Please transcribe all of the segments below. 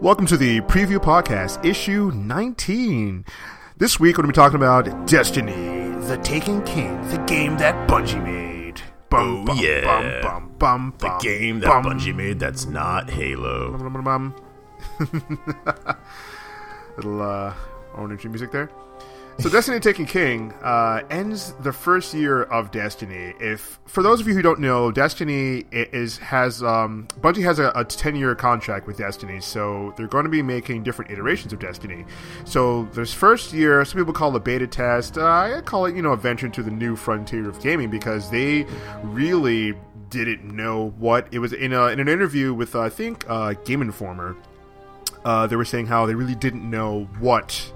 Welcome to the preview podcast, issue 19. This week, we're going to be talking about Destiny, the Taken King, the game that Bungie made. Bum, Oh, bum, yeah. bum, bum, bum, The game that Bungie made that's not Halo. Little uh, orange music there. So, Destiny Taken King uh, ends the first year of Destiny. If for those of you who don't know, Destiny is has um, Bungie has a, a ten year contract with Destiny, so they're going to be making different iterations of Destiny. So, this first year, some people call it a beta test. Uh, I call it, you know, a venture into the new frontier of gaming because they really didn't know what it was. In a, in an interview with uh, I think uh, Game Informer, uh, they were saying how they really didn't know what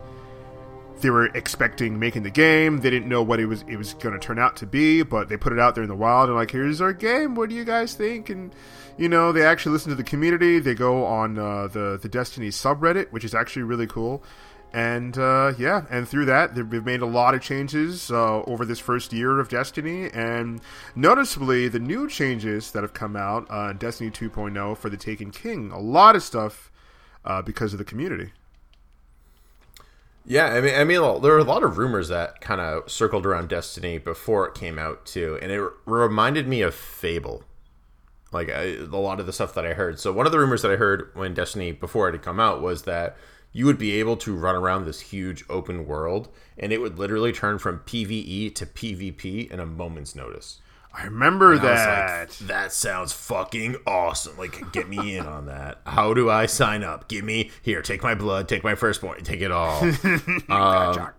they were expecting making the game. They didn't know what it was it was going to turn out to be, but they put it out there in the wild and like, here's our game. What do you guys think? And you know, they actually listen to the community. They go on uh, the the Destiny subreddit, which is actually really cool. And uh, yeah, and through that, they've made a lot of changes uh, over this first year of Destiny, and noticeably, the new changes that have come out uh, in Destiny 2.0 for the Taken King, a lot of stuff uh, because of the community. Yeah, I mean, I mean, there were a lot of rumors that kind of circled around Destiny before it came out too, and it reminded me of Fable. Like I, a lot of the stuff that I heard. So one of the rumors that I heard when Destiny before it had come out was that you would be able to run around this huge open world, and it would literally turn from PVE to PvP in a moment's notice. I remember I was that. like, that sounds fucking awesome. Like, get me in on that. How do I sign up? Give me here. Take my blood. Take my firstborn. Take it all. um,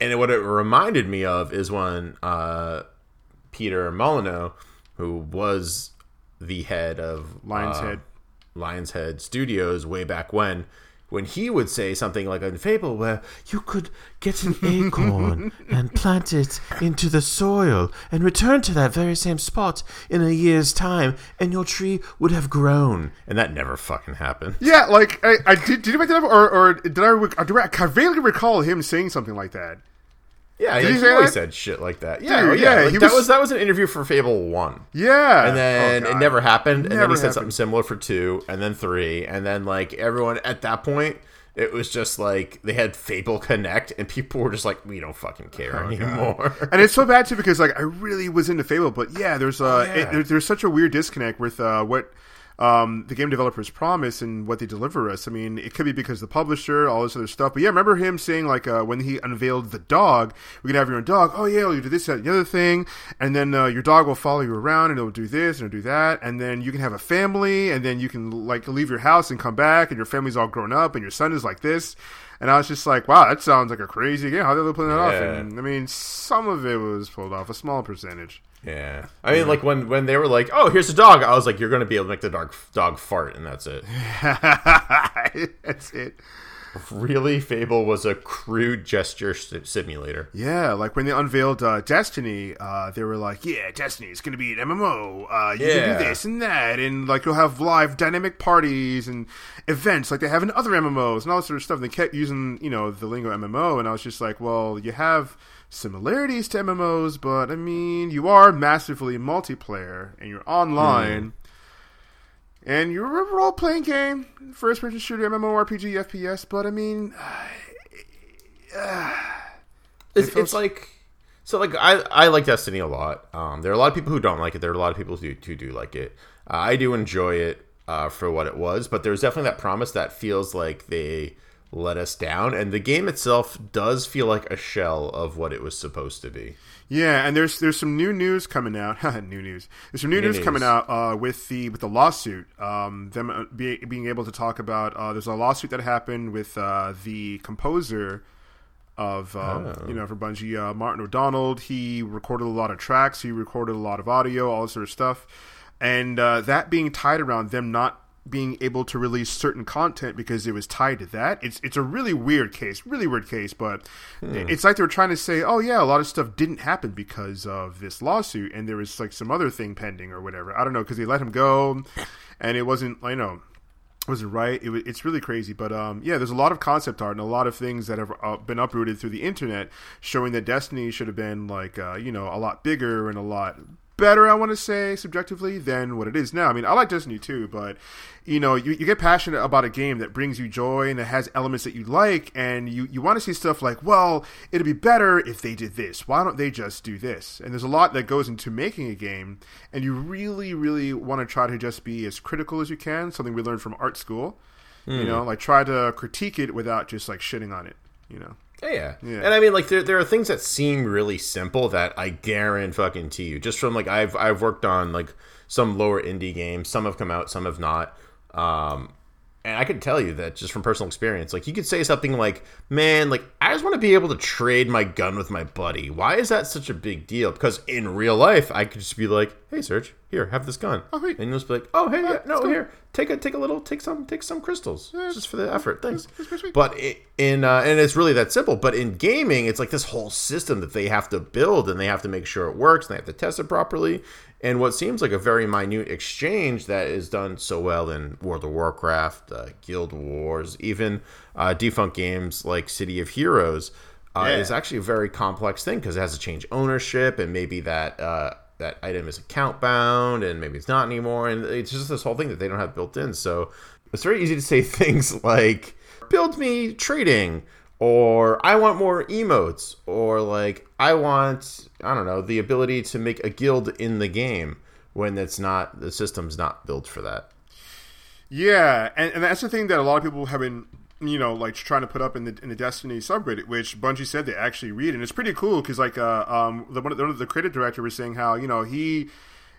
and what it reminded me of is when uh, Peter Molyneux, who was the head of Lion's uh, Head. Lion's Head Studios way back when, when he would say something like a fable where You could get an acorn and plant it into the soil and return to that very same spot in a year's time, and your tree would have grown. and that never fucking happened. Yeah, like I, I did. Did you make that up, or, or did I? rec- Do I, I vaguely recall him saying something like that? Yeah, Did he, always said shit like that. Yeah, Dude, oh, yeah. yeah, like, that was- was that was an interview for Fable One, Yeah, and then Oh, it never happened. And then Never he said something similar for two, and then three, and then like everyone at that point, it was just like they had Fable Kinect, and people were just like, we don't fucking care anymore. and it's so bad too because like I really was into Fable, but yeah, there's uh, yeah. it- there- there's such a weird disconnect with uh, what um, the game developers promise and what they deliver us. I mean, it could be because the publisher, all this other stuff. But yeah, remember him saying like uh, when he unveiled the dog, we can have your own dog. Oh yeah, you do this, that, and the other thing, and then uh, your dog will follow you around and it'll do this and it'll do that, and then you can have a family, and then you can like leave your house and come back, and your family's all grown up, and your son is like this. And I was just like, wow, that sounds like a crazy game. How did they pull that off? And I mean, some of it was pulled off, a small percentage. Yeah, I mean, like when when they were like, oh, here's a dog, I was like, you're gonna be able to make the dog dog fart, and that's it. That's it. Really, Fable was a crude gesture simulator. Yeah, like when they unveiled uh, Destiny, uh, they were like, "Yeah, Destiny is going to be an MMO. Uh, you can do this and that, and like you'll have live dynamic parties and events like they have in other MMOs and all this sort of stuff." And they kept using, you know, the lingo MMO, and I was just like, "Well, you have similarities to MMOs, but I mean, you are massively multiplayer and you're online." And you're a role playing game, first person shooter, MMORPG, FPS, but I mean, It's, feels- it's like so like I I like Destiny a lot. Um, there are a lot of people who don't like it. There are a lot of people who, who do like it. Uh, I do enjoy it uh, for what it was, but there's definitely that promise that feels like they let us down, and the game itself does feel like a shell of what it was supposed to be. Yeah, and there's there's some new news coming out. new news. There's some new, news, news. coming out uh, with the with the lawsuit. Um, them uh, be, being able to talk about. Uh, there's a lawsuit that happened with uh, the composer of um, you know for Bungie, uh, Martin O'Donnell. He recorded a lot of tracks. He recorded a lot of audio, all this sort of stuff, and uh, that being tied around them not being able to release certain content because it was tied to that. It's it's a really weird case, really weird case, but it's like they were trying to say, oh yeah, a lot of stuff didn't happen because of this lawsuit, and there was like some other thing pending or whatever. I don't know because they let him go, and it wasn't, I know. Was it right? It it's really crazy, but um, yeah, there's a lot of concept art and a lot of things that have uh, been uprooted through the internet, showing that Destiny should have been like uh, you know a lot bigger and a lot better, I want to say, subjectively, than what it is now. I mean, I like Destiny too, but you know, you, you get passionate about a game that brings you joy and it has elements that you like, and you, you want to see stuff like, well, it'd be better if they did this. Why don't they just do this? And there's a lot that goes into making a game, and you really, really want to try to just be as critical as you can. Something we learned from art school. You hmm. know, like try to critique it without just like shitting on it. You know. Yeah, Yeah. and I mean, like there, there are things that seem really simple that I guarantee fucking to you. Just from like I've I've worked on like some lower indie games. Some have come out, some have not. Um, and I can tell you that just from personal experience, like you could say something like, "Man, like I just want to be able to trade my gun with my buddy. Why is that such a big deal?" Because in real life, I could just be like, "Hey, Serge, here, have this gun," Oh, hey. and you'll just be like, "Oh, hey, yeah, no, here, take a take a little, take some, take some crystals, just for the effort, thanks." pretty sweet. But i- in uh, and it's really that simple. But in gaming, it's like this whole system that they have to build, and they have to make sure it works, and they have to test it properly. And what seems like a very minute exchange that is done so well in World of Warcraft, uh, Guild Wars, even uh, defunct games like City of Heroes, uh, Yeah. is actually a very complex thing because it has to change ownership, and maybe that uh, that item is account bound, and maybe it's not anymore, and it's just this whole thing that they don't have built in. So it's very easy to say things like build me trading or i want more emotes or like i want i don't know the ability to make a guild in the game when it's not the system's not built for that Yeah, and, and that's the thing that a lot of people have been, you know, like trying to put up in the in the Destiny subreddit, which Bungie said they actually read, and it's pretty cool because like uh, um the one of the, one of the creative director was saying how you know he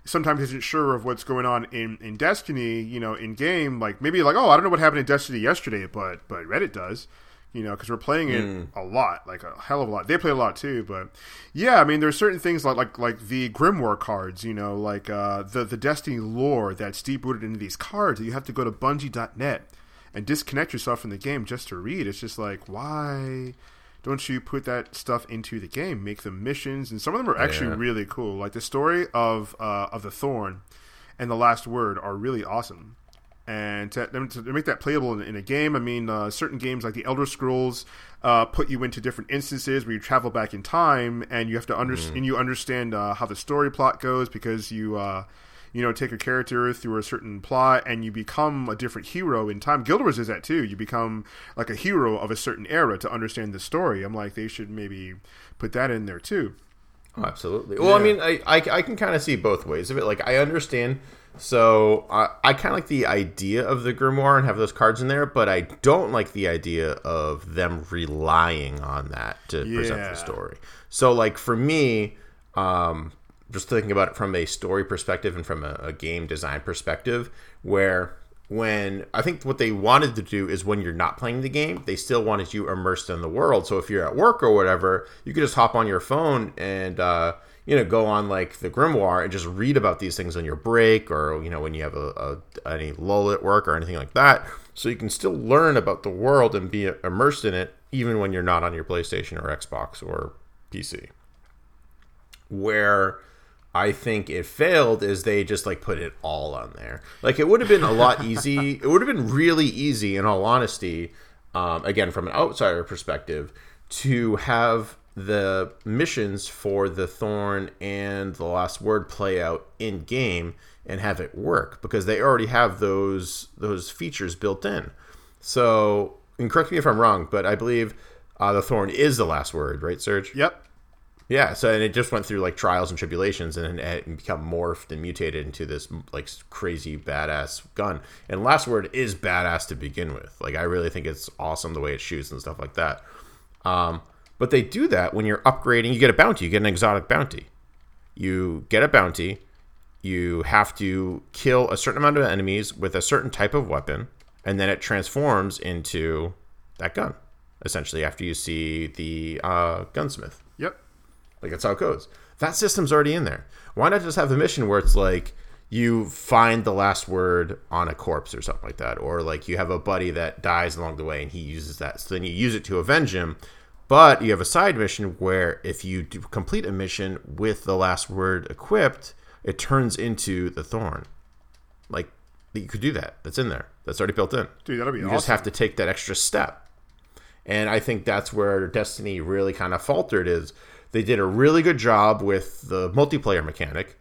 sometimes isn't sure of what's going on in in Destiny, you know, in game, like maybe like oh I don't know what happened in Destiny yesterday, but but Reddit does. You know, because we're playing it a lot, like a hell of a lot. They play a lot too, but yeah, I mean, there's certain things like like like the Grimoire cards. You know, like uh, the the Destiny lore that's deep rooted into these cards that you have to go to Bungie.net and disconnect yourself from the game just to read. It's just like why don't you put that stuff into the game? Make them missions, and some of them are actually Yeah. really cool. Like the story of uh, of the Thorn and the Last Word are really awesome. And to, to make that playable in, in a game, I mean, uh, certain games like the Elder Scrolls uh, put you into different instances where you travel back in time, and you have to understand. And you understand uh, how the story plot goes because you, uh, you know, take a character through a certain plot, and you become a different hero in time. Guild Wars is that too. You become like a hero of a certain era to understand the story. I'm like, they should maybe put that in there too. Oh, absolutely. Well, I mean, I, I, I can kind of see both ways of it. Like, I understand. So, I I kind of like the idea of the grimoire and have those cards in there, but I don't like the idea of them relying on that to present the story. So, like, for me, um, just thinking about it from a story perspective and from a, a game design perspective, where when I think what they wanted to do is when you're not playing the game, they still wanted you immersed in the world. So if you're at work or whatever, you could just hop on your phone and uh, you know go on like the grimoire and just read about these things on your break or you know when you have a, a any lull at work or anything like that. So you can still learn about the world and be immersed in it even when you're not on your PlayStation or Xbox or PC where I think it failed is they just like put it all on there. Like it would have been a lot easy. It would have been really easy, in all honesty, um, again from an outsider perspective, to have the missions for the Thorn and the Last Word play out in game and have it work because they already have those those features built in. So, and correct me if I'm wrong, but I believe uh, the Thorn is the last word, right, Serge? Yep. Yeah, so and it just went through like trials and tribulations and it become morphed and mutated into this like crazy badass gun. And Last Word is badass to begin with. Like I really think it's awesome the way it shoots and stuff like that. Um, but they do that when you're upgrading. You get a bounty. You get an exotic bounty. You get a bounty. You have to kill a certain amount of enemies with a certain type of weapon, and then it transforms into that gun. Essentially, after you see the uh, gunsmith. Yep. Like that's how it goes. That system's already in there. Why not just have a mission where it's like you find the last word on a corpse or something like that, or like you have a buddy that dies along the way and he uses that, so then you use it to avenge him. But you have a side mission where if you do complete a mission with the last word equipped, it turns into the thorn. Like you could do that. That's in there. That's already built in. Dude, that'll be You awesome. just have to take that extra step. And I think that's where Destiny really kind of faltered is they did a really good job with the multiplayer mechanic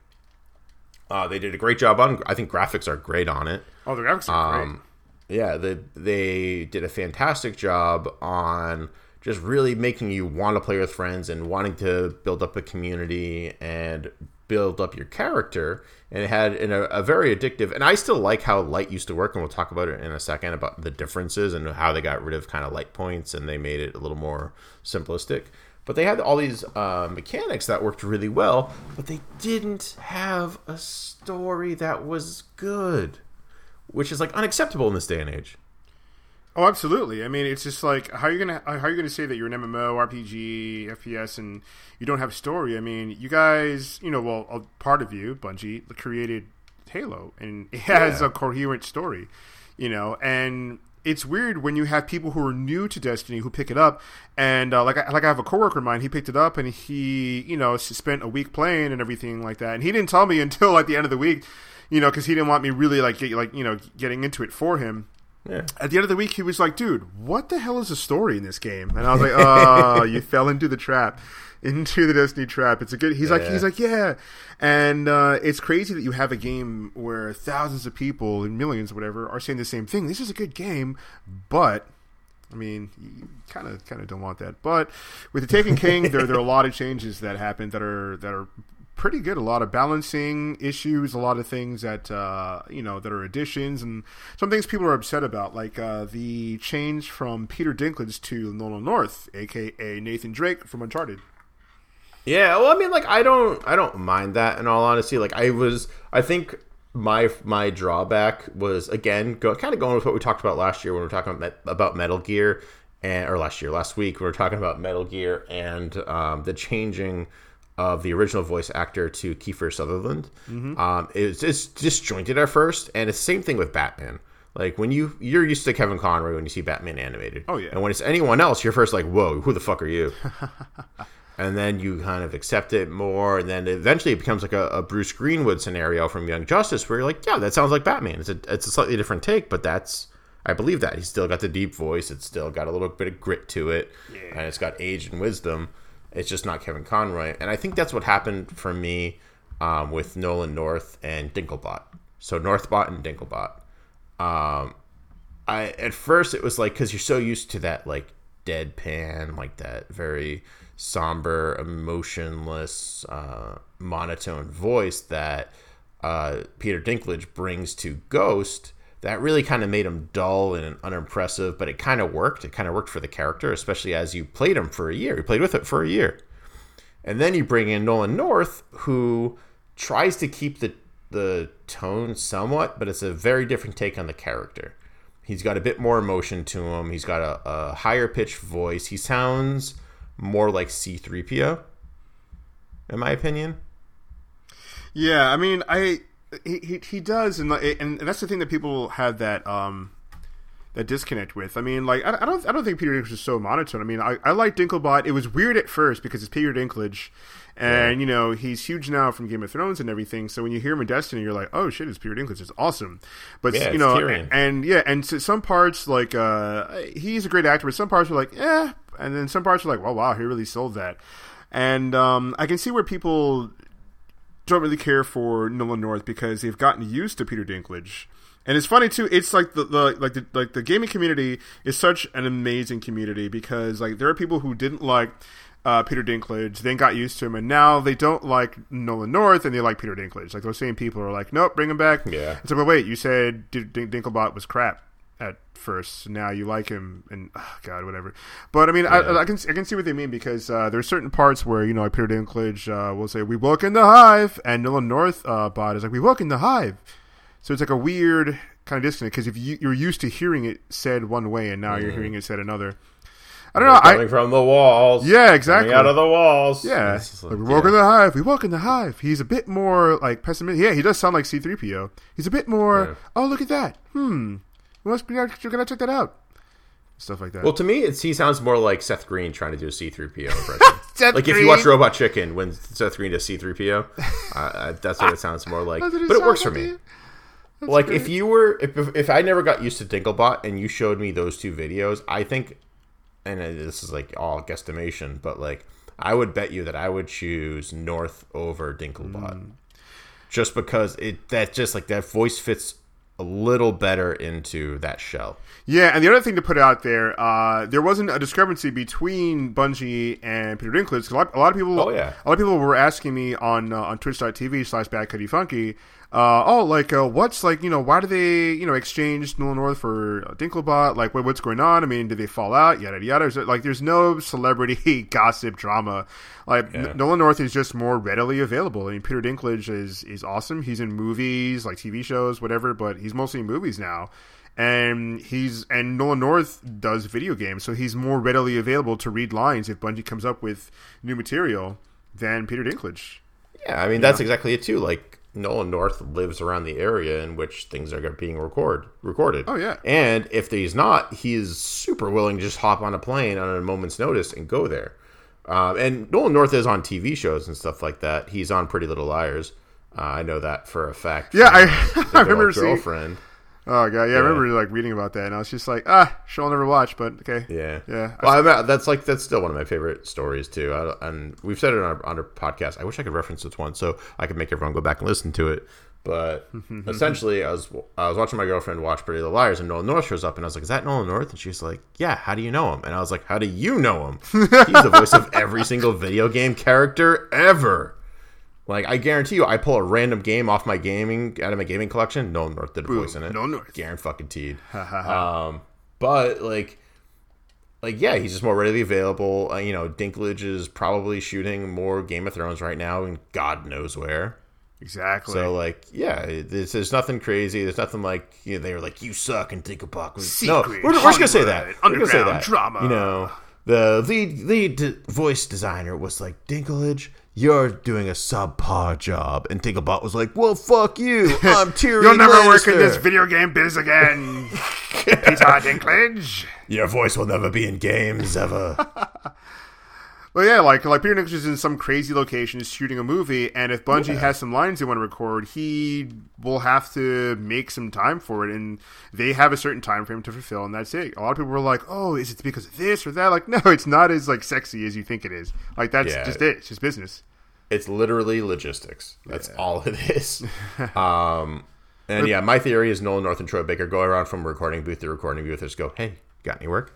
Uh, they did a great job on. I think graphics are great on it. Oh, the graphics are Um, yeah, they they did a fantastic job on just really making you want to play with friends and wanting to build up a community and build up your character. And it had an, a, a very addictive. And I still like how light used to work, and we'll talk about it in a second about the differences and how they got rid of kind of light points and they made it a little more simplistic. But they had all these uh, mechanics that worked really well, but they didn't have a story that was good which is like unacceptable in this day and age. Oh, absolutely. I mean, it's just like how are you gonna how are you gonna say that you're an MMO, RPG, FPS, and you don't have a story? I mean, you guys, you know, well, a part of you, Bungie, created Halo, and it has Yeah. a coherent story, you know, and it's weird when you have people who are new to Destiny who pick it up, and uh, like I, like I have a coworker of mine, he picked it up and he, you know, spent a week playing and everything like that, and he didn't tell me until like the end of the week, you know, because he didn't want me really like get, like you know getting into it for him Yeah. at the end of the week, he was like, "Dude, what the hell is the story in this game?" And I was like, "Oh, you fell into the trap, into the Destiny trap." It's a good. He's like, Yeah. he's like, "Yeah," and uh, it's crazy that you have a game where thousands of people and millions, whatever, are saying the same thing. This is a good game, but. I mean, you kind of kind of don't want that, but with the Taken King, there there are a lot of changes that happen that are that are pretty good. A lot of balancing issues, a lot of things that uh, you know that are additions, and some things people are upset about, like uh, the change from Peter Dinklage to Nolan North, aka Nathan Drake from Uncharted. Yeah, well, I mean, like, I don't, I don't mind that. In all honesty, like, I was, I think my my drawback was again, go, kind of going with what we talked about last year when we were talking about, about Metal Gear, and or last year, last week we were talking about Metal Gear and um, the changing of the original voice actor to Kiefer Sutherland. Um, it's, it's disjointed at first, and it's the same thing with Batman. Like when you you're used to Kevin Conroy when you see Batman animated. Oh, yeah. And when it's anyone else, you're first like, "Whoa, who the fuck are you?" and then you kind of accept it more, and then eventually it becomes like a, a Bruce Greenwood scenario from Young Justice, where you're like, yeah, that sounds like Batman. It's a it's a slightly different take, but that's I believe that he's still got the deep voice. It's still got a little bit of grit to it, and it's got age and wisdom. It's just not Kevin Conroy, and I think that's what happened for me um, with Nolan North and Dinklebot. So Northbot and Dinklebot. Um, I at first it was like because you're so used to that like deadpan, like that very somber, emotionless, uh, monotone voice that uh, Peter Dinklage brings to Ghost. That really kind of made him dull and unimpressive, but it kind of worked. It kind of worked for the character, especially as you played him for a year. You played with it for a year. And then you bring in Nolan North, who tries to keep the the tone somewhat, but it's a very different take on the character. He's got a bit more emotion to him. He's got a, a higher pitched voice. He sounds more like C3PO, in my opinion. Yeah, I mean, I he he, he does, and, like, and and that's the thing that people have that um that disconnect with. I mean, like I, I don't I don't think Peter Dinklage is so monotone. I mean, I, I like Dinklebot. It was weird at first because it's Peter Dinklage, and you know he's huge now from Game of Thrones and everything. So when you hear him in Destiny, you're like, oh shit, it's Peter Dinklage. It's awesome. But Yeah, you know, Tyrion. and yeah, and so some parts like uh he's a great actor, but some parts were like, eh, and then some parts are like, well, wow, he really sold that. And um, I can see where people don't really care for Nolan North because they've gotten used to Peter Dinklage. And it's funny too. It's like the, the like the like the gaming community is such an amazing community because like there are people who didn't like uh, Peter Dinklage, then got used to him, and now they don't like Nolan North and they like Peter Dinklage. Like those same people are like, nope, bring him back. Yeah. It's like, but wait, you said D- D- Dinklebot was crap at first. Now you like him, and oh, God, whatever. But I mean, I, I can I can see what they mean because uh, there's certain parts where you know like Peter Dinklage uh, will say, "We walk in the hive," and Nolan North uh, bot is like, "We walk in the hive." So it's like a weird kind of disconnect because if you, you're used to hearing it said one way and now you're hearing it said another. I don't know. coming I, from the walls. Yeah, exactly. Coming out of the walls. yeah, like, like, we walk yeah. in the hive. We walk in the hive. He's a bit more like pessimistic. Yeah, he does sound like C-3PO. He's a bit more. Yeah. Oh, look at that. Hmm. Be. You're gonna check that out. Stuff like that. Well, to me, it's, he sounds more like Seth Green trying to do a C3PO impression. Seth like if you watch Robot Chicken when Seth Green does C3PO, uh, that's what it sounds more like. What But it works for me. like great. if you were if, if if I never got used to Dinklebot and you showed me those two videos, I think, and uh, this is like all guesstimation, but like I would bet you that I would choose North over Dinklebot. just because it that just like that voice fits a little better into that shell. Yeah, and the other thing to put out there, uh, there wasn't a discrepancy between Bungie and Peter Dinklage. A lot, a lot of people, Oh, yeah. a lot of people were asking me on uh, on Twitch.tv slash Funky, uh, oh, like uh, what's like you know why do they you know exchange Nolan North for uh, Dinklebot? Like what, what's going on? I mean, did they fall out? Yada yada. Is it- Like there's no celebrity gossip drama. Like N- Nolan North is just more readily available. I mean, Peter Dinklage is is awesome. He's in movies, like TV shows, whatever, but he's mostly in movies now and he's and Nolan North does video games, so he's more readily available to read lines if Bungie comes up with new material than Peter Dinklage. Yeah, I mean that's exactly it too. Like Nolan North lives around the area in which things are being record recorded. Oh, yeah. and if he's not, he is super willing to just hop on a plane on a moment's notice and go there. Um, and Nolan North is on TV shows and stuff like that. He's on Pretty Little Liars. Uh, I know that for a fact. Yeah, I, I remember girl- seeing. girlfriend. Oh god, yeah, I remember like reading about that, and I was just like, ah, show I'll never watch, but okay, Yeah, yeah. Well, I that's like that's still one of my favorite stories too. I, and we've said it on our, on our podcast. I wish I could reference this one so I could make everyone go back and listen to it. But essentially, I was I was watching my girlfriend watch Pretty Little Liars, and Nolan North shows up, and I was like, "Is that Nolan North?" And she's like, "Yeah." How do you know him? And I was like, "How do you know him? He's the voice of every single video game character ever." Like I guarantee you, I pull a random game off my gaming out of my gaming collection. Nolan North did a voice in it. Nolan North. Guaranteed um, but like like yeah, he's just more readily available. Uh, you know, Dinklage is probably shooting more Game of Thrones right now, and God knows where. exactly. So like, yeah, there's, there's nothing crazy. There's nothing like you know, they were like, "You suck," and think about no. Secret We're, we're just gonna say that. We're gonna say that. drama. You know, the lead lead voice designer was like, "Dinklage." You're doing a subpar job, and Dinklebot was like, "Well, fuck you. I'm Tyrion You'll never work in this video game biz again, Peter Dinklage. Your voice will never be in games ever. Well, yeah, like like Peter Dinklage is in some crazy location, is shooting a movie, and if Bungie has some lines they want to record, he will have to make some time for it, and they have a certain time frame to fulfill, and that's it. A lot of people were like, "Oh, is it because of this or that?" Like, no, it's not as like sexy as you think it is. Like that's Yeah. just it. It's just business. it's literally logistics. That's all it is. um, and yeah, my theory is Nolan North and Troy Baker go around from recording booth to recording booth. And just go, hey, got any work?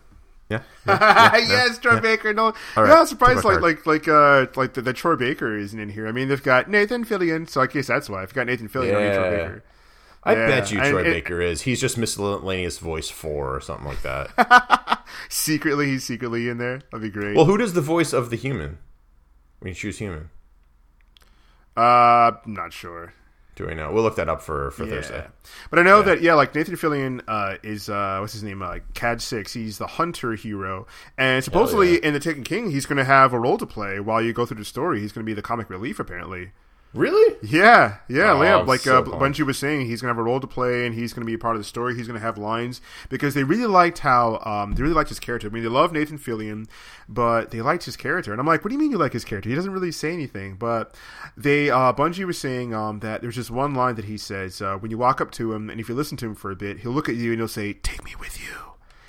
Yeah. yeah yes, Troy Baker. No, right, yeah, I'm surprised. Like, like, like, uh, like the, the Troy Baker isn't in here. I mean, they've got Nathan Fillion, so I guess that's why. If you got Nathan Fillion, you Troy Yeah. Baker. I Yeah, bet you Troy it- Baker is. He's just miscellaneous voice four or something like that. Secretly, he's secretly in there. That'd be great. well, who does the voice of the human when you choose human? uh, I'm not sure. Do we know? We'll look that up for, for Yeah. Thursday. But I know that yeah, like Nathan Fillion uh, is uh, what's his name? Uh, Cayde Six. He's the hunter hero, and supposedly yeah. in the Taken King, he's going to have a role to play while you go through the story. He's going to be the comic relief, apparently. Really? Yeah, yeah, Oh. Like so uh. Bungie was saying, he's gonna have a role to play, and he's gonna be a part of the story. He's gonna have lines because they really liked how um, they really liked his character. I mean, they love Nathan Fillion, but they liked his character. And I'm like, what do you mean you like his character? He doesn't really say anything. But they uh, Bungie was saying um, that there's just one line that he says uh, when you walk up to him, and if you listen to him for a bit, he'll look at you and he'll say, "Take me with you."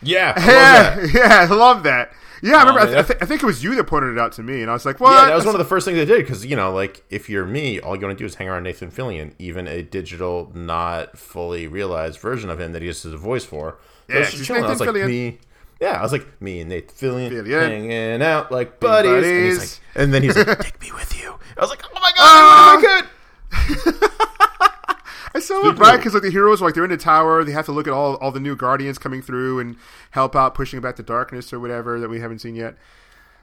Yeah. I love that. Yeah, yeah, I love that. Yeah, I remember. I, um, th- I, th- I think it was you that pointed it out to me, and I was like, "What?" Yeah, that was one of the first things I did because you know, like if you're me, all you want to do is hang around Nathan Fillion, even a digital, not fully realized version of him that he just has a voice for. So Yeah, I he's. I was like Fillion. me. Yeah, I was like me and Nathan Fillion, Fillion. hanging out like buddies. And, he's like, and then he's like, "Take me with you." I was like, "Oh my god, ah! wish I could." I saw it right because like the heroes like they're in the tower, they have to look at all all the new guardians coming through and help out pushing back the darkness or whatever that we haven't seen yet.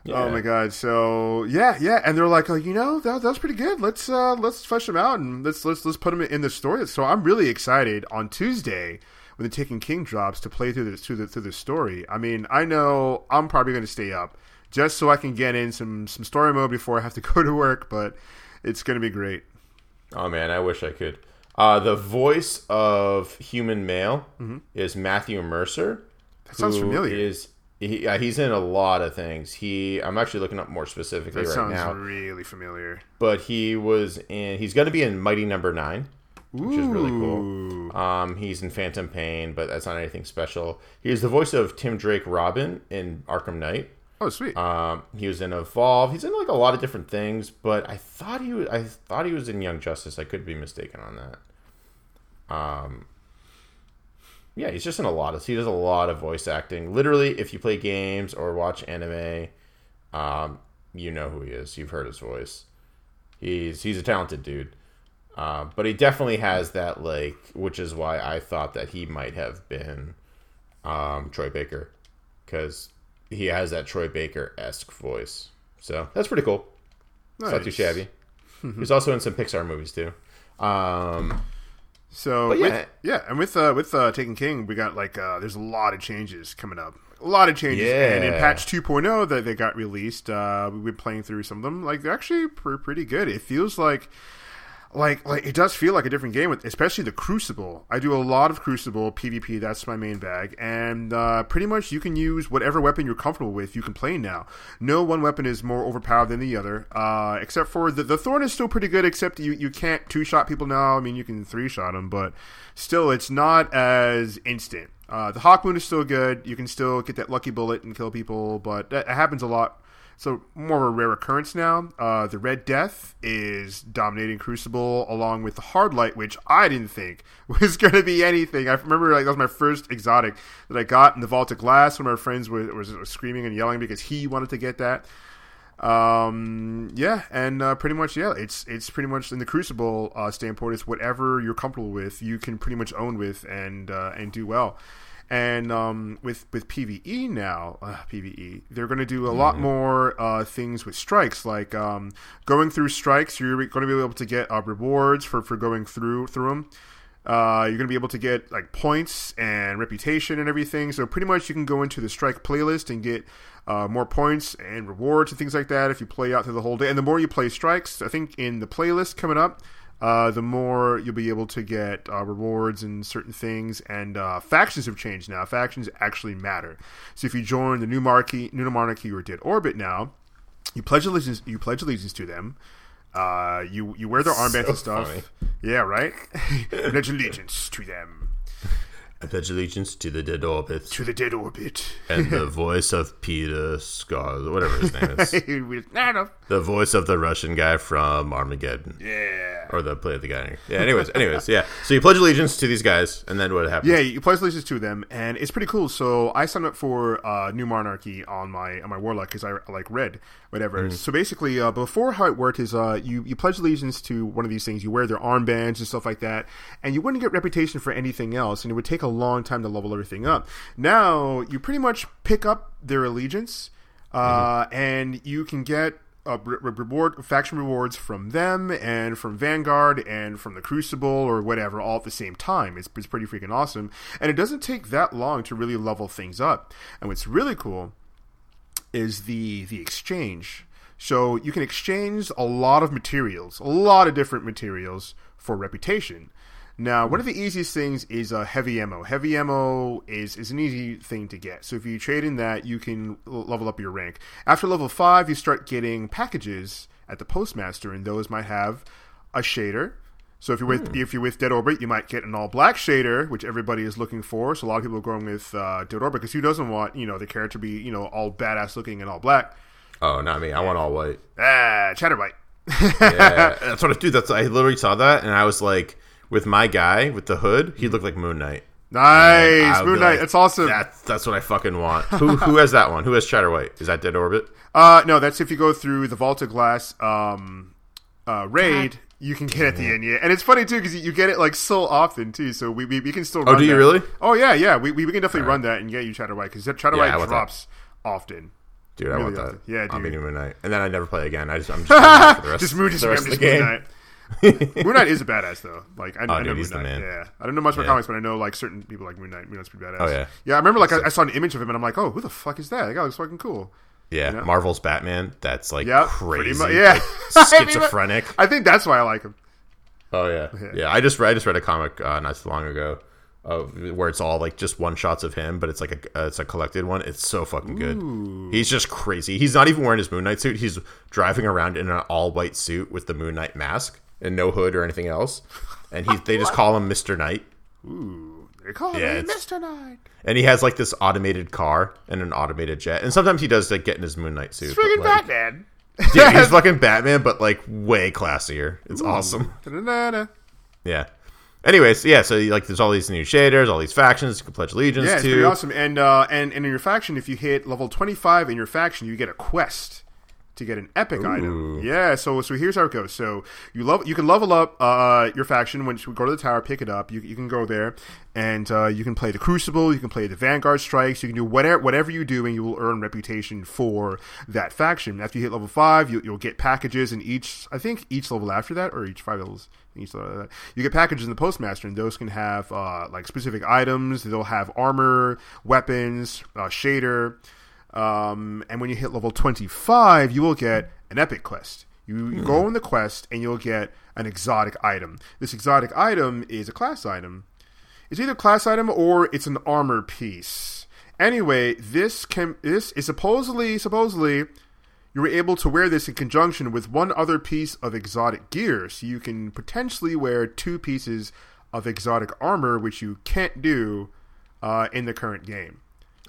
Oh my god! So yeah, yeah, and they're like, oh, you know, that, that was pretty good. Let's uh let's flesh them out and let's let's let's put them in the story. So I'm really excited on Tuesday when the Taken King drops to play through the through the through the story. I mean, I know I'm probably going to stay up just so I can get in some some story mode before I have to go to work, but it's going to be great. Oh man, I wish I could. Uh, the voice of human male is Matthew Mercer. Mm-hmm. That sounds familiar. Is he, yeah, he's in a lot of things. He I'm actually looking up more specifically That right sounds now, really familiar. but he was in. He's going to be in Mighty Number Nine, which is really cool. Um, he's in Phantom Pain, but that's not anything special. He's the voice of Tim Drake Robin in Arkham Knight. Oh, sweet. Um, he was in Evolve. He's in like a lot of different things, but I thought he was. I thought he was in Young Justice. I could be mistaken on that. Um, yeah, he's just in a lot of. He does a lot of voice acting. Literally, if you play games or watch anime, um, you know who he is. You've heard his voice. He's he's a talented dude. Uh, but he definitely has that like, which is why I thought that he might have been um, Troy Baker, because he has that Troy Baker esque voice. So that's pretty cool. It's not too shabby. He's also in some Pixar movies too. Um, So yeah, yeah. with, yeah, and with uh, with uh, Taken King, we got like uh, there's a lot of changes coming up, a lot of changes. And in patch 2.0 that they got released, uh, we've been playing through some of them. Like they're actually pretty good. It feels like. Like, like it does feel like a different game, with especially the Crucible. I do a lot of Crucible PvP. That's my main bag, and uh, pretty much you can use whatever weapon you're comfortable with. You can play now. No one weapon is more overpowered than the other, uh, except for the the Thorn is still pretty good. Except you you can't two shot people now. I mean, you can three shot them, but still, it's not as instant. Uh, the Hawk Moon is still good. You can still get that lucky bullet and kill people, but that happens a lot so more of a rare occurrence now. Uh, the Red Death is dominating Crucible along with the Hard Light, which I didn't think was going to be anything. I remember like that was my first exotic that I got in the Vault of Glass. Of my friends were, was, was screaming and yelling because he wanted to get that. Um, yeah, and uh, pretty much yeah, it's it's pretty much in the Crucible uh, standpoint. It's whatever you're comfortable with, you can pretty much own with and uh, and do well. And um, with with PVE now, uh, PVE, they're going to do a lot more uh, things with strikes, like um, going through strikes. You're going to be able to get uh, rewards for, for going through through them. Uh, you're going to be able to get like points and reputation and everything. So pretty much you can go into the strike playlist and get uh, more points and rewards and things like that if you play out through the whole day. And the more you play strikes, I think in the playlist coming up, uh, the more you'll be able to get uh, rewards and certain things. And uh, factions have changed now. Factions actually matter. So if you join the new monarchy, new monarchy or Dead Orbit now, you pledge allegiance. You pledge allegiance to them. Uh, you you wear their armbands So and stuff. funny. Yeah, right. pledge allegiance to them. I pledge allegiance to the dead orbit To the Dead Orbit. and the voice of Peter Scott, whatever his name is. The voice of the Russian guy from Armageddon. Yeah. Or the play of the guy. Yeah, anyways, anyways, yeah. So you pledge allegiance to these guys, and then what happens? Yeah, you pledge allegiance to them, and it's pretty cool. So I signed up for uh, New Monarchy on my on my Warlock because I like red, whatever. So basically, uh, before how it worked is uh, you you pledge allegiance to one of these things. You wear their armbands and stuff like that, and you wouldn't get reputation for anything else, and it would take a long time to level everything up. Now you pretty much pick up their allegiance, uh, and you can get uh, re- re- reward faction rewards from them and from Vanguard and from the Crucible or whatever all at the same time. It's, it's pretty freaking awesome, and it doesn't take that long to really level things up. And what's really cool is the the exchange. So you can exchange a lot of materials, a lot of different materials for reputation. Now, one of the easiest things is uh, heavy ammo. Heavy ammo is, is an easy thing to get. So if you trade in that, you can level up your rank. After level 5, you start getting packages at the Postmaster, and those might have a shader. So if you're with if you're with Dead Orbit, you might get an all black shader, which everybody is looking for. So a lot of people are going with uh, Dead Orbit because who doesn't want you know the character to be you know all badass looking and all black? Oh, not me. I want all white. Ah, Chatterwhite. Yeah, that's what I do. That's I literally saw that, and I was like, with my guy with the hood, he looked like Moon Knight. Nice, Moon Knight. like, that's awesome. That's that's what I fucking want. Who who has that one? Who has Chatterwhite? Is that Dead Orbit? Uh, no, that's if you go through the Vault of Glass um, uh, raid. You can get it at the end, yeah, and it's funny too because you get it like so often too. So we, we, we can still. Run oh, do you that. really? Oh yeah, yeah. We, we, we can definitely run that and get you Chatterwhite because Chatterwhite Yeah, I want that. drops often. Dude, I Really want that. awesome. Yeah, I'll be. Moon Knight, and then I never play again. I just I'm just for the rest, just Moon, just, the I'm rest of just the Moon game. Knight. Moon Knight is a badass though. Like I, I know dude, Moon he's the man. Yeah, I don't know much about Yeah. comics, but I know like certain people like Moon Knight. Moon Knight's pretty badass. Oh, yeah. yeah. I remember like I, I saw an image of him and I'm like, oh, who the fuck is that? That guy looks fucking cool. Yeah, know? Marvel's Batman. That's like Yeah, pretty crazy. mu- yeah. like, schizophrenic. I think that's why I like him. Oh yeah, yeah. I just read, I just read a comic uh, not too long ago, uh, where it's all like just one shots of him, but it's like a uh, it's a collected one. It's so fucking good. He's just crazy. He's not even wearing his Moon Knight suit. He's driving around in an all white suit with the Moon Knight mask and no hood or anything else. And he they just call him Mister Knight. Ooh, We call Yeah, him Mr. Knight. And he has like this automated car and an automated jet. And sometimes he does like get in his Moon Knight suit. but, Friggin' like, Batman. Dude, he's fucking Batman, but like way classier. It's awesome. Da-da-da-da. Yeah. Anyways, yeah. So like, there's all these new shaders, all these factions you can pledge allegiance Yeah, it's to. pretty awesome. And uh, and and in your faction, if you hit level twenty five in your faction, you get a quest to get an epic item. Yeah. So so here's how it goes. So you love you can level up uh, your faction once you go to the tower, pick it up. You, you can go there, and uh, you can play the Crucible. You can play the Vanguard strikes. You can do whatever whatever you do, and you will earn reputation for that faction. After you hit level five, you, you'll get packages in each. I think each level after that, or each five levels. Each level that. You get packages in the postmaster, and those can have uh, like specific items. They'll have armor, weapons, uh, shader. Um, and when you hit level 25, you will get an epic quest. You, you go on the quest and you'll get an exotic item. This exotic item is a class item. It's either a class item or it's an armor piece. Anyway, this can this is supposedly supposedly you were able to wear this in conjunction with one other piece of exotic gear, so you can potentially wear two pieces of exotic armor, which you can't do uh, in the current game.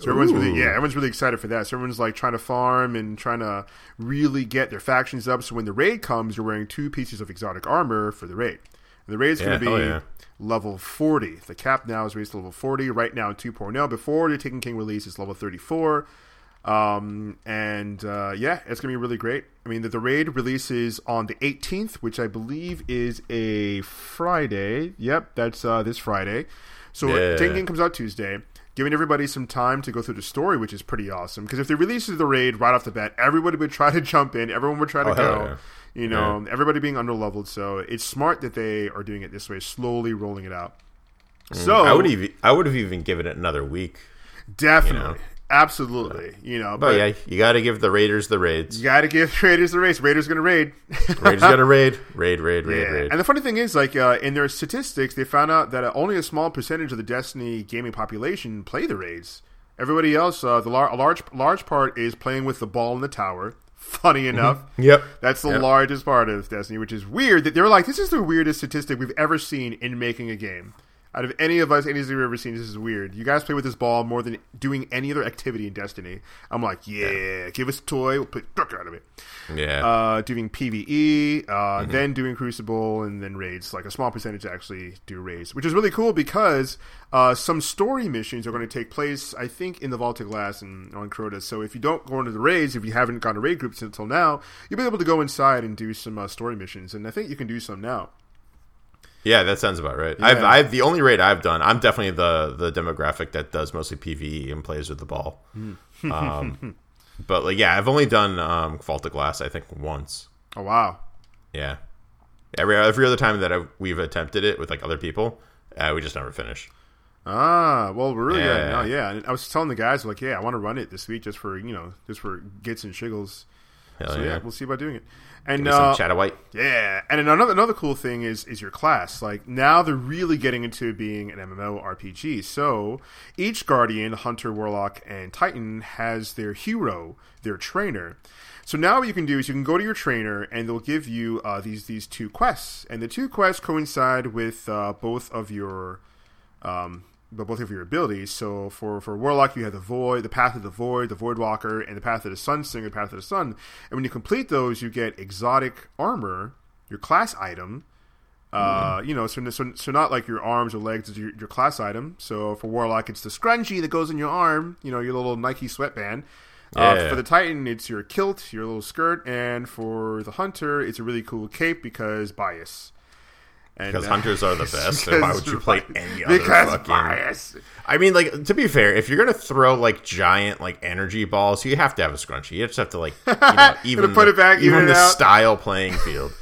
So everyone's really, yeah, everyone's really excited for that. So everyone's like trying to farm and trying to really get their factions up. So when the raid comes, you're wearing two pieces of exotic armor for the raid. And the raid's Yeah, going to be yeah. level 40. The cap now is raised to level 40. Right now in 2.0, before the Taken King release, is level 34. Um, and uh, yeah, it's gonna be really great. I mean, the, the raid releases on the 18th, which I believe is a Friday. Yep, that's uh, this Friday. So Yeah. Taken King comes out Tuesday, giving everybody some time to go through the story, which is pretty awesome. Because if they release the raid right off the bat, everybody would try to jump in. Everyone would try to Oh, go. yeah. You know, everybody being underleveled. So it's smart that they are doing it this way, slowly rolling it out. So Mm. I would even I would have even given it another week. definitely, you know. Absolutely. You know, But yeah, you got to give the Raiders the raids. You gotta give Raiders the race. Raiders gonna raid. Raiders got to raid, raid, raid, raid, Yeah. raid. And the funny thing is, like uh, in their statistics, they found out that uh, only a small percentage of the Destiny gaming population play the raids. Everybody else, uh, the lar- a large large part is playing with the ball in the tower. Funny enough, Yep. that's the Yep. largest part of Destiny, which is weird. That they were like, this is the weirdest statistic we've ever seen in making a game. Out of any of us, any of we've ever seen, this is weird. You guys play with this ball more than doing any other activity in Destiny. I'm like, yeah, give us a toy, we'll put fuck out of it Yeah. uh, doing PVE, uh, Mm-hmm. then doing Crucible, and then raids. Like a small percentage actually do raids, which is really cool because uh, some story missions are going to take place, I think, in the Vault of Glass and on Crota. So if you don't go into the raids, if you haven't gone to raid groups until now, you'll be able to go inside and do some uh, story missions, and I think you can do some now. Yeah, that sounds about right. I've, I've the only raid I've done. I'm definitely the the demographic that does mostly PVE and plays with the ball. Hmm. um, but like, yeah, I've only done um, Vault of Glass. I think once. Oh wow! Yeah. Every every other time that I, we've attempted it with like other people, uh, we just never finish. Ah, well, we're really good Yeah. now. Yeah, and I was telling the guys like, yeah, I want to run it this week just for you know, just for gets and shiggles. Hell So yeah, yeah. we'll see about doing it. And Give me some uh, Chatterwhite. Yeah, and another another cool thing is is your class. Like now they're really getting into being an MMO RPG. So each guardian, hunter, warlock, and titan has their hero, their trainer. So now what you can do is you can go to your trainer and they'll give you uh, these these two quests, and the two quests coincide with uh, both of your um, but both of your abilities. So for for Warlock, you have the Void, the Path of the Void, the Void Walker, and the Path of the Sun Singer, Path of the Sun. And when you complete those, you get exotic armor, your class item. Uh, you know, so, so so not like your arms or legs is your, your class item. So for Warlock, it's the scrunchie that goes in your arm. You know, your little Nike sweatband. Uh, Yeah. for the Titan, it's your kilt, your little skirt, and for the Hunter, it's a really cool cape because bias. And, Because uh, hunters are the best. and why would you play any other because fucking? bias. I mean, like to be fair, if you're gonna throw like giant like energy balls, you have to have a scrunchie. You just have to like you know, even put the, it back, even even it the out. style playing field.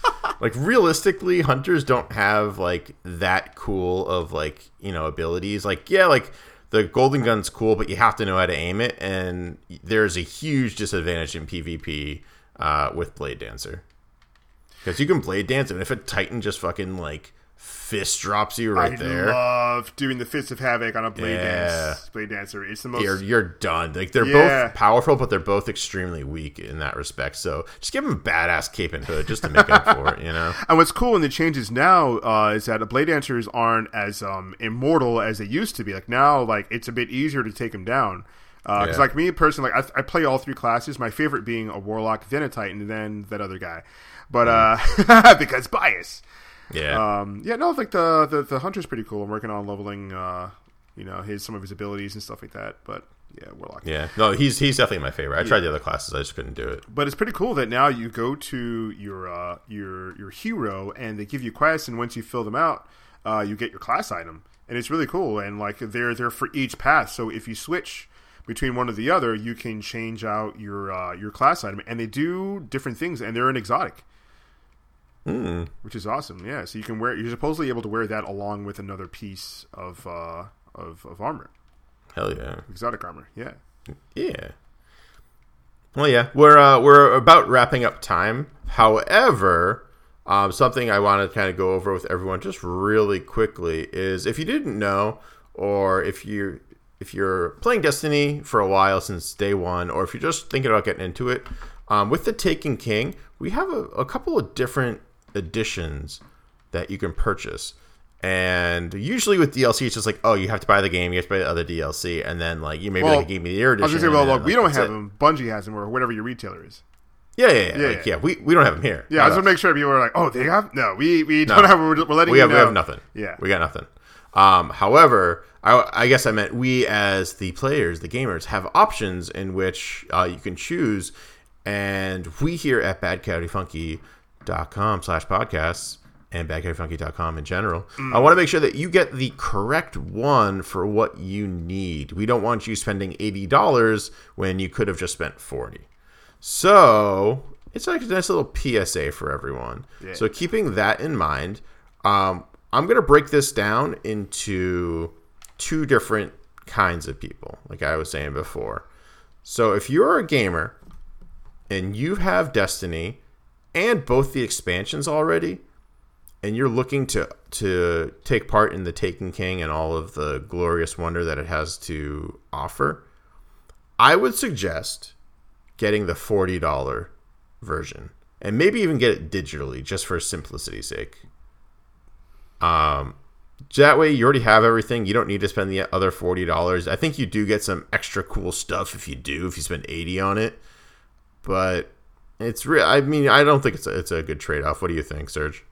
like realistically, hunters don't have like that cool of like you know abilities. Like yeah, like the golden gun's cool, but you have to know how to aim it, and there's a huge disadvantage in PvP uh, with blade dancer because you can blade dance, and if a titan just fucking like fist drops you right I there. I love doing the Fist of Havoc on a Blade Yeah. Dance. Blade Dancer. It's the most. you're you're done. Like they're Yeah. both powerful, but they're both extremely weak in that respect. So just give them a badass cape and hood just to make up for it. You know? And what's cool in the changes now uh, is that the blade dancers aren't as um, immortal as they used to be. Like now, like it's a bit easier to take them down. Because Yeah. like me personally, like I, I play all three classes. My favorite being a warlock, then a titan, then that other guy. But uh, because bias. Yeah. Um, yeah, no, like the, the the hunter's pretty cool. I'm working on leveling, uh, you know, his some of his abilities and stuff like that. But yeah, warlock. yeah. No, he's he's definitely my favorite. I tried the other classes, I just couldn't do it. But it's pretty cool that now you go to your uh, your your hero and they give you quests, and once you fill them out, uh, you get your class item, and it's really cool. And like they're they're for each path, so if you switch between one or the other, you can change out your uh, your class item, and they do different things, and they're an exotic. Which is awesome, yeah. So you can wear. You're supposedly able to wear that along with another piece of uh, of, of armor, Hell yeah. exotic armor. Yeah. Yeah. Well, yeah, we're uh, we're about wrapping up time. However, um, something I want to kind of go over with everyone just really quickly is if you didn't know, or if you if you're playing Destiny for a while since day one, or if you're just thinking about getting into it, um, with the Taken King, we have a, a couple of different editions that you can purchase. And usually with DLC, it's just like, oh, you have to buy the game, you have to buy the other DLC, and then like you maybe Well, like give me the year I was edition. gonna say, well, look, we don't have it. them. Bungie has them, or whatever your retailer is. Yeah, yeah, yeah. Yeah, like, yeah. yeah. We, we don't have them here. Yeah, I just want to make sure people are like, oh, they have no, we we don't have. We're, we're letting we have know. we have nothing. Yeah. we got nothing. Um, however, I, I guess I meant we as the players, the gamers, have options in which uh, you can choose, and we here at BadCoyoteFunky.com slash podcasts and BadCoyoteFunky.com in general, I want to make sure that you get the correct one for what you need. We don't want you spending eighty dollars when you could have just spent forty. So it's like a nice little PSA for everyone. So keeping that in mind, um, I'm gonna break this down into two different kinds of people, like I was saying before. So if you're a gamer and you have Destiny and both the expansions already, and you're looking to to take part in the Taken King and all of the glorious wonder that it has to offer, I would suggest getting the forty dollar version and maybe even get it digitally just for simplicity's sake. Um, that way you already have everything. You don't need to spend the other forty dollars. I think you do get some extra cool stuff if you do if you spend eighty on it, but it's real. I mean, I don't think it's a, it's a good trade off. What do you think, Serge?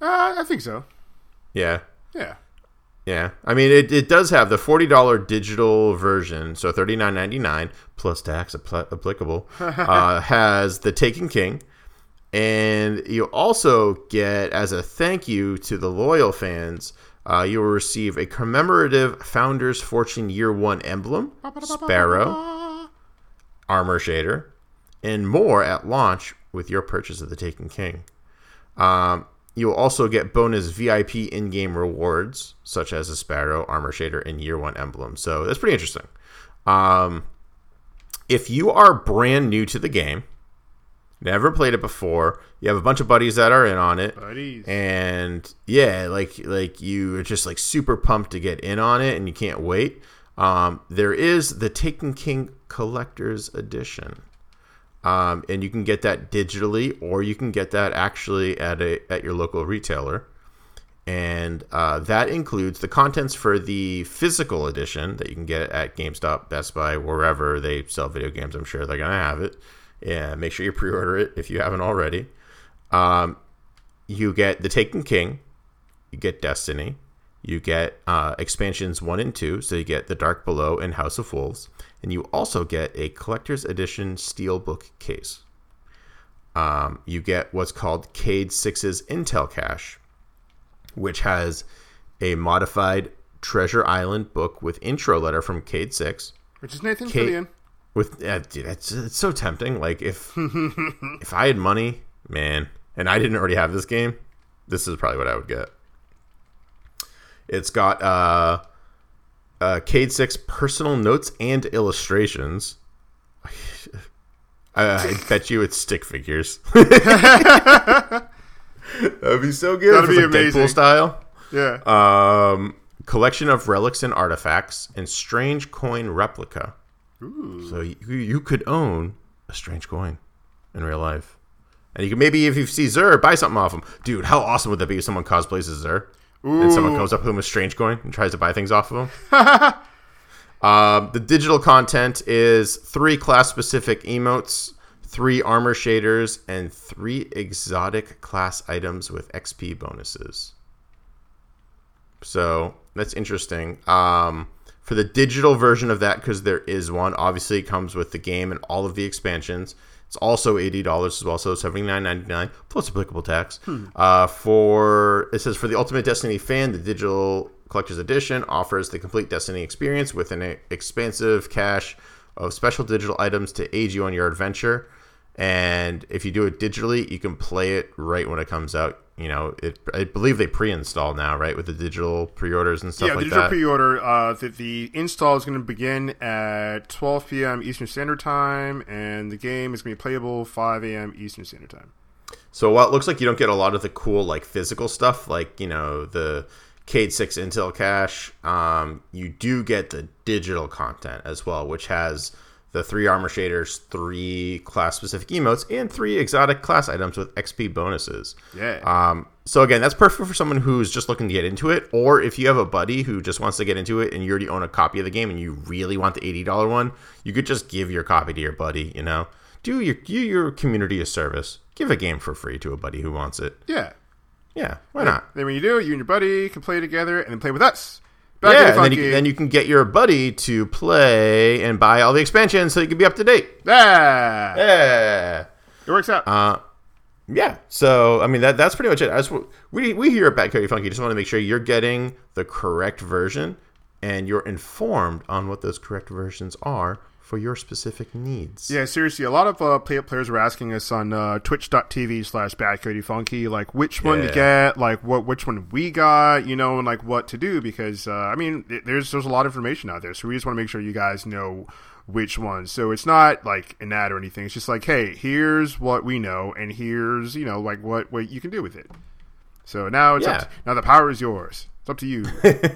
Uh, I think so. Yeah. Yeah. Yeah, I mean it, it does have the forty dollar digital version, so thirty nine ninety nine plus tax appl- applicable. uh, has the Taken King, and you also get as a thank you to the loyal fans, uh, you will receive a commemorative Founders Fortune Year One emblem, Sparrow, armor shader, and more at launch with your purchase of the Taken King. Um, You'll also get bonus VIP in game rewards, such as a Sparrow, Armor Shader, and Year One emblem. So that's pretty interesting. Um, if you are brand new to the game, never played it before, you have a bunch of buddies that are in on it, Buddies. and yeah, like like you are just like super pumped to get in on it, and you can't wait. Um, there is the Taken King Collector's Edition. Um, and you can get that digitally, or you can get that actually at a at your local retailer. And uh, that includes the contents for the physical edition that you can get at GameStop, Best Buy, wherever they sell video games. I'm sure they're gonna have it. Yeah, make sure you pre-order it if you haven't already. Um, you get the Taken King, you get Destiny, you get uh, expansions one and two, so you get the Dark Below and House of Wolves, and you also get a collector's edition steelbook case. Um, you get what's called Cayde 6's Intel Cache, which has a modified Treasure Island book with intro letter from Cayde 6 Which is Nathan Kate- Fillion. With uh, dude, it's, it's so tempting. Like if if I had money, man, and I didn't already have this game, this is probably what I would get. It's got uh, uh, Cayde Six personal notes and illustrations. I, I bet you it's stick figures. That'd be so good. That'd be like amazing. Deadpool style. Yeah. Um, collection of relics and artifacts and strange coin replica. So you, you could own a strange coin in real life. And you can maybe, if you see Xur, buy something off him. Dude, how awesome would that be if someone cosplays as Xur? And someone comes up to him with strange coin and tries to buy things off of him? um, the digital content is three class specific emotes, three armor shaders, and three exotic class items with XP bonuses. So that's interesting. Um, for the digital version of that, because there is one, obviously it comes with the game and all of the expansions. It's also eighty dollars as well, so seventy nine ninety nine plus applicable tax. Uh, for it says for the Ultimate Destiny fan, the digital collector's edition offers the complete Destiny experience with an expansive cache of special digital items to aid you on your adventure. And if you do it digitally, you can play it right when it comes out. You know, it. I believe they pre-install now, right, with the digital pre-orders and stuff like that. yeah, like digital that. pre-order. Uh, the, the install is going to begin at 12 p.m. Eastern Standard Time, and the game is going to be playable 5 a.m. Eastern Standard Time. So while it looks like you don't get a lot of the cool like physical stuff, like you know the Cayde Six Intel cache, um, you do get the digital content as well, which has the three armor shaders, three class specific emotes, and three exotic class items with XP bonuses. Yeah. Um, so again, that's perfect for someone who's just looking to get into it, or if you have a buddy who just wants to get into it and you already own a copy of the game and you really want the eighty dollar one, you could just give your copy to your buddy. You know, do your do your community a service. Give a game for free to a buddy who wants it. yeah. Yeah, why not? Then when you do, you and your buddy can play together and then play with us. Back yeah, the and then you, then you can get your buddy to play and buy all the expansions so you can be up to date. yeah. Yeah. It works out. Uh, yeah. So I mean that that's pretty much it. I just, we we here at Bat Cody Funky just want to make sure you're getting the correct version and you're informed on what those correct versions are for your specific needs. Yeah, seriously, a lot of uh, play- players were asking us on uh, twitch.tv slash badcodyfunky, like which one to get, like what which one we got, you know, and like what to do because uh, I mean, it, there's there's a lot of information out there, so we just want to make sure you guys know which one. So it's not like an ad or anything. It's just like, hey, here's what we know, and here's you know like what what you can do with it. So now it's up Yeah. to, now the power is yours. It's up to you.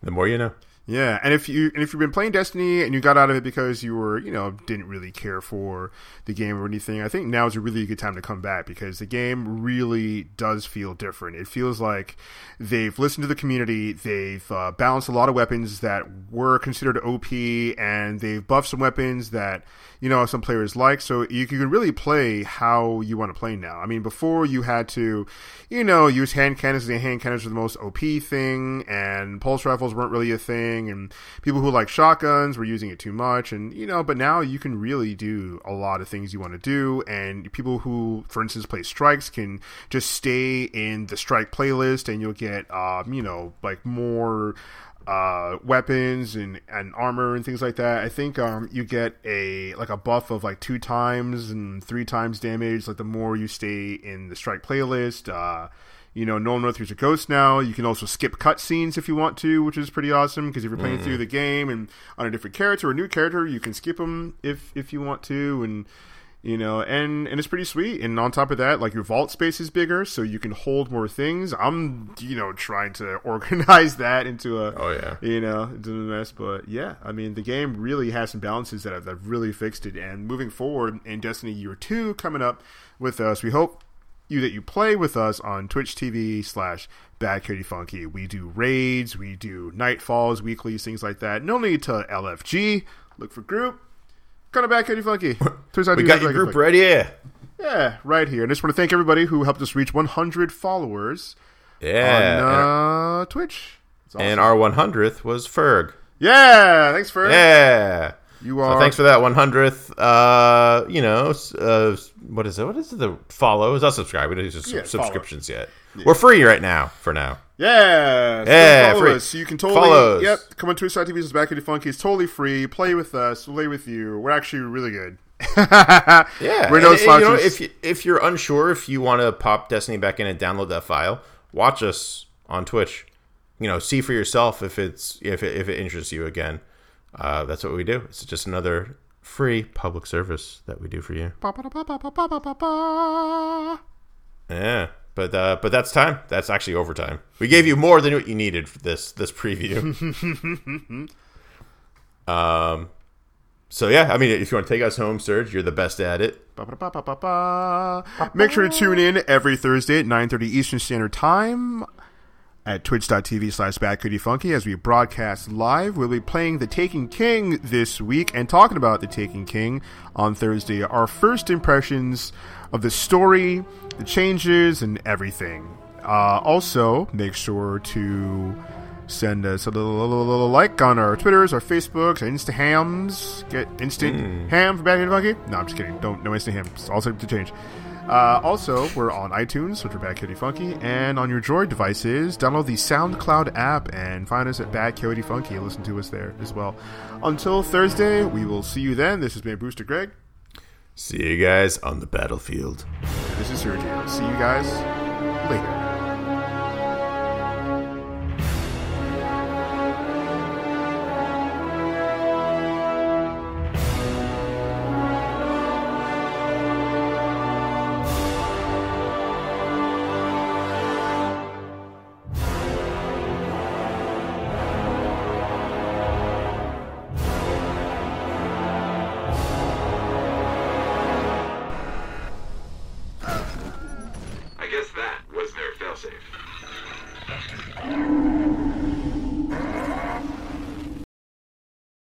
The more you know. Yeah, and if you and if you've been playing Destiny and you got out of it because you were you know didn't really care for the game or anything, I think now is a really good time to come back because the game really does feel different. It feels like they've listened to the community, they've uh, balanced a lot of weapons that were considered OP, and they've buffed some weapons that you know some players like. So you can really play how you want to play now. I mean, before you had to, you know, use hand cannons, and hand cannons were the most OP thing, and pulse rifles weren't really a thing, and people who like shotguns were using it too much, and you know, but now you can really do a lot of things you want to do, and people who, for instance, play strikes can just stay in the strike playlist, and you'll get, um, you know, like more uh, weapons and, and armor and things like that. I think um, you get a like a buff of like two times and three times damage. Like the more you stay in the strike playlist. Uh, you know, Nolan North's a ghost now. You can also skip cutscenes if you want to, which is pretty awesome. Because if you're playing through mm. the game and on a different character or a new character, you can skip them if if you want to, and you know, and and it's pretty sweet. And on top of that, like your vault space is bigger, so you can hold more things. I'm you know trying to organize that into a Oh, yeah. you know into the mess. But yeah, I mean the game really has some balances that have, that have really fixed it. And moving forward in Destiny Year Two coming up with us, we hope you that you play with us on Twitch TV slash Bad Cody Funky. We do raids, we do nightfalls, weeklies, things like that. No need to LFG. Look for group. Kind of Bad Cody Funky. Turns out We got your group Funky. right here. Yeah, right here. And I just want to thank everybody who helped us reach 100 followers Yeah. on uh, Twitch. Awesome. and our 100th was Ferg. yeah, thanks Ferg. Yeah. You So thanks for that 100th. Uh, you know, uh, what is it? What is it? The follow? Is not subscribe. We don't use Yeah, follow. subscriptions yet. We're free right now. For now. Yeah, so Yeah, follow free. us. You can totally, Follows. yep, come on Twitch.tv slash Back Cody Funky. It's totally free. Play with us. Play with you. We're actually really good. Yeah, We're no and- and, you know, if you, if you're unsure if you want to pop Destiny back in and download that file, watch us on Twitch. You know, see for yourself if it's if it, if it interests you. Again, uh, that's what we do. It's just another free public service that we do for you. Yeah, but uh, but that's time. That's actually overtime. We gave you more than what you needed for this this preview. um, so yeah, I mean, if you want to take us home, Serge, you're the best at it. Make sure to tune in every Thursday at 9.30 Eastern Standard Time at twitch.tv slash Funky as we broadcast live. We'll be playing The Taken King this week and talking about The Taken King on Thursday. Our first impressions of the story, the changes, and everything. Uh, also, make sure to send us a little, little, little like on our Twitters, our Facebooks, our Instahams. Get instant ham for Bad Funky? No, I'm just kidding. Don't no instant ham. It's all subject to change. Uh, also, we're on iTunes, search for Bad Kitty Funky, and on your Droid devices, download the SoundCloud app and find us at Bad Kitty Funky and listen to us there as well. Until Thursday, we will see you then. This has been Booster Greg. See you guys on the battlefield. This is Sergio. See you guys later.